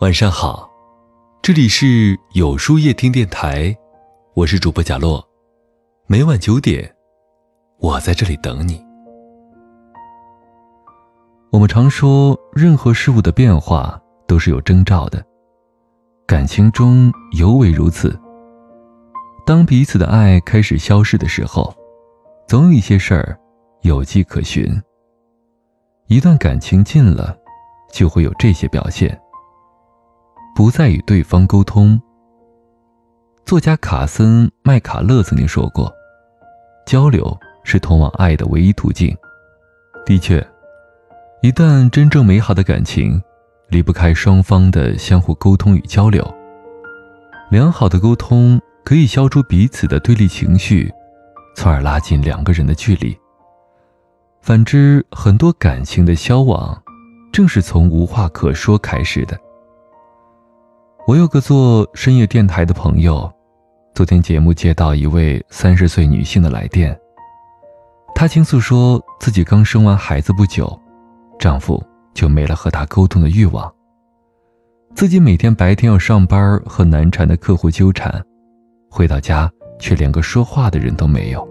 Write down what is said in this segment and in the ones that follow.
晚上好，这里是有书夜听电台，我是主播贾洛，每晚九点，我在这里等你。我们常说，任何事物的变化都是有征兆的，感情中尤为如此。当彼此的爱开始消逝的时候，总有一些事儿有迹可循。一段感情近了，就会有这些表现。不再与对方沟通。作家卡森·麦卡勒曾经说过：“交流是通往爱的唯一途径。”的确，一段真正美好的感情，离不开双方的相互沟通与交流。良好的沟通可以消除彼此的对立情绪，从而拉近两个人的距离。反之，很多感情的消亡，正是从无话可说开始的。我有个做深夜电台的朋友，昨天节目接到一位三十岁女性的来电。她倾诉说自己刚生完孩子不久，丈夫就没了和她沟通的欲望。自己每天白天要上班和难缠的客户纠缠，回到家却连个说话的人都没有。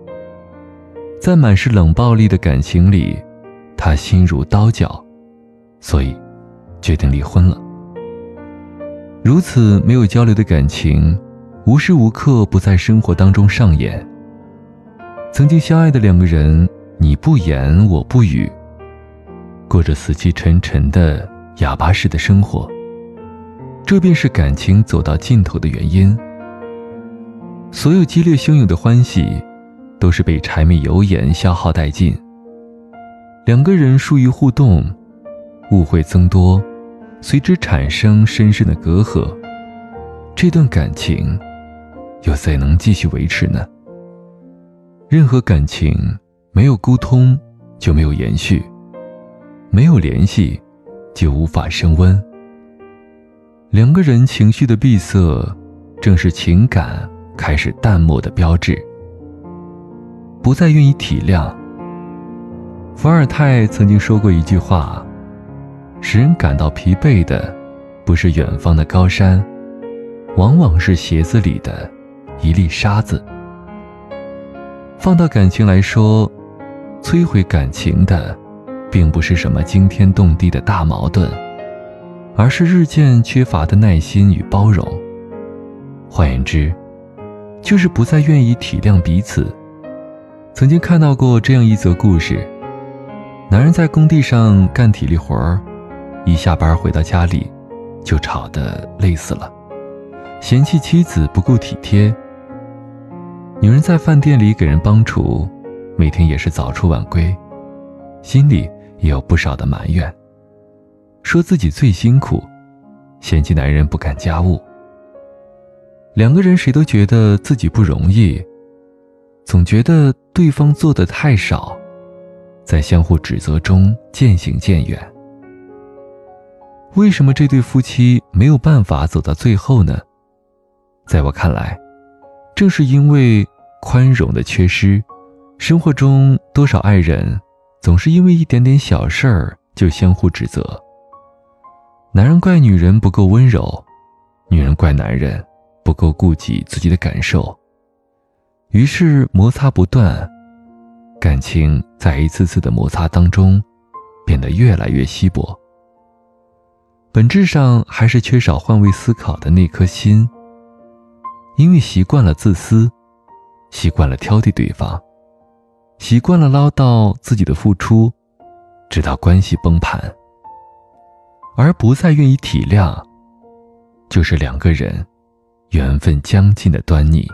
在满是冷暴力的感情里，她心如刀绞，所以决定离婚了。如此没有交流的感情，无时无刻不在生活当中上演。曾经相爱的两个人，你不言我不语，过着死气沉沉的哑巴式的生活。这便是感情走到尽头的原因。所有激烈汹涌的欢喜，都是被柴米油盐消耗殆尽。两个人疏于互动，误会增多。随之产生深深的隔阂，这段感情又怎能继续维持呢？任何感情没有沟通就没有延续，没有联系就无法升温。两个人情绪的闭塞，正是情感开始淡漠的标志。不再愿意体谅。伏尔泰曾经说过一句话。使人感到疲惫的，不是远方的高山，往往是鞋子里的一粒沙子。放到感情来说，摧毁感情的，并不是什么惊天动地的大矛盾，而是日渐缺乏的耐心与包容。换言之，就是不再愿意体谅彼此。曾经看到过这样一则故事：男人在工地上干体力活儿。一下班回到家里，就吵得累死了，嫌弃妻子不够体贴。女人在饭店里给人帮厨，每天也是早出晚归，心里也有不少的埋怨，说自己最辛苦，嫌弃男人不干家务。两个人谁都觉得自己不容易，总觉得对方做的太少，在相互指责中渐行渐远。为什么这对夫妻没有办法走到最后呢？在我看来，正是因为宽容的缺失。生活中多少爱人总是因为一点点小事儿就相互指责。男人怪女人不够温柔，女人怪男人不够顾及自己的感受，于是摩擦不断，感情在一次次的摩擦当中变得越来越稀薄。本质上还是缺少换位思考的那颗心。因为习惯了自私，习惯了挑剔对方，习惯了唠叨自己的付出，直到关系崩盘，而不再愿意体谅，就是两个人缘分将尽的端倪。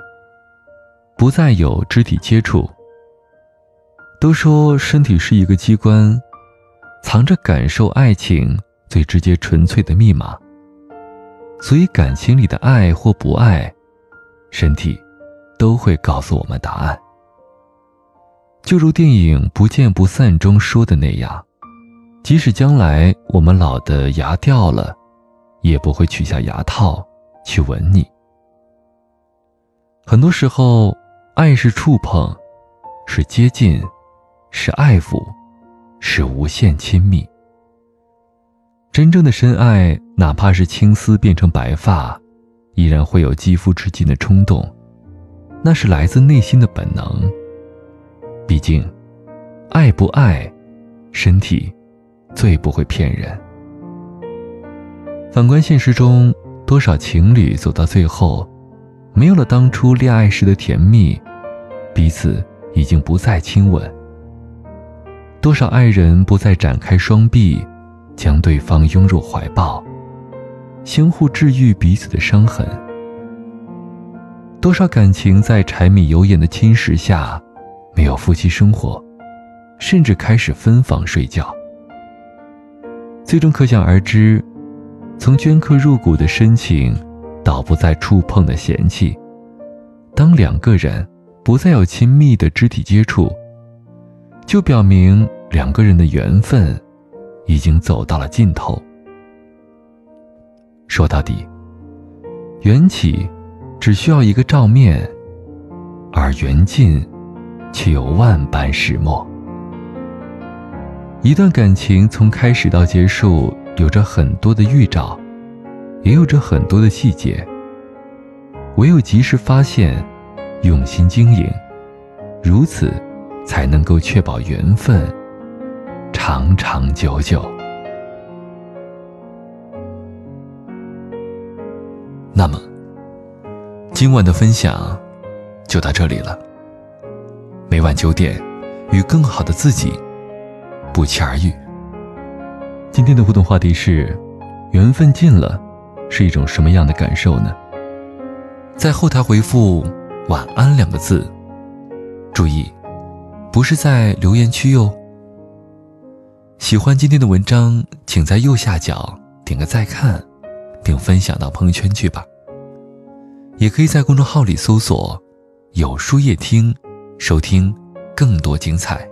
不再有肢体接触。都说身体是一个机关，藏着感受爱情。最直接、纯粹的密码。所以，感情里的爱或不爱，身体都会告诉我们答案。就如电影《不见不散》中说的那样，即使将来我们老的牙掉了，也不会取下牙套去吻你。很多时候，爱是触碰，是接近，是爱抚，是无限亲密。真正的深爱哪怕是青丝变成白发，依然会有肌肤之间的冲动，那是来自内心的本能。毕竟，爱不爱，身体最不会骗人。反观现实中，多少情侣走到最后，没有了当初恋爱时的甜蜜，彼此已经不再亲吻。多少爱人不再展开双臂，将对方拥入怀抱，相互治愈彼此的伤痕。多少感情在柴米油盐的侵蚀下，没有夫妻生活，甚至开始分房睡觉。最终可想而知。从镌刻入骨的深情，到不再触碰的嫌弃，当两个人不再有亲密的肢体接触，就表明两个人的缘分已经走到了尽头。说到底，缘起只需要一个照面，而缘尽却有万般始末。一段感情从开始到结束。有着很多的预兆，也有着很多的细节。唯有及时发现，用心经营，如此，才能够确保缘分长长久久。那么，今晚的分享就到这里了。每晚九点，与更好的自己不期而遇。今天的互动话题是：缘分尽了，是一种什么样的感受呢？在后台回复“晚安”两个字，注意，不是在留言区哟。喜欢今天的文章，请在右下角点个再看，并分享到朋友圈去吧。也可以在公众号里搜索“有书夜听”，收听更多精彩。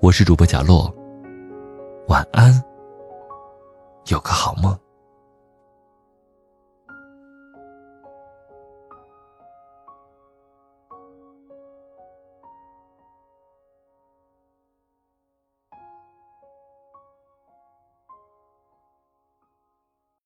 我是主播贾洛。晚安，有个好梦。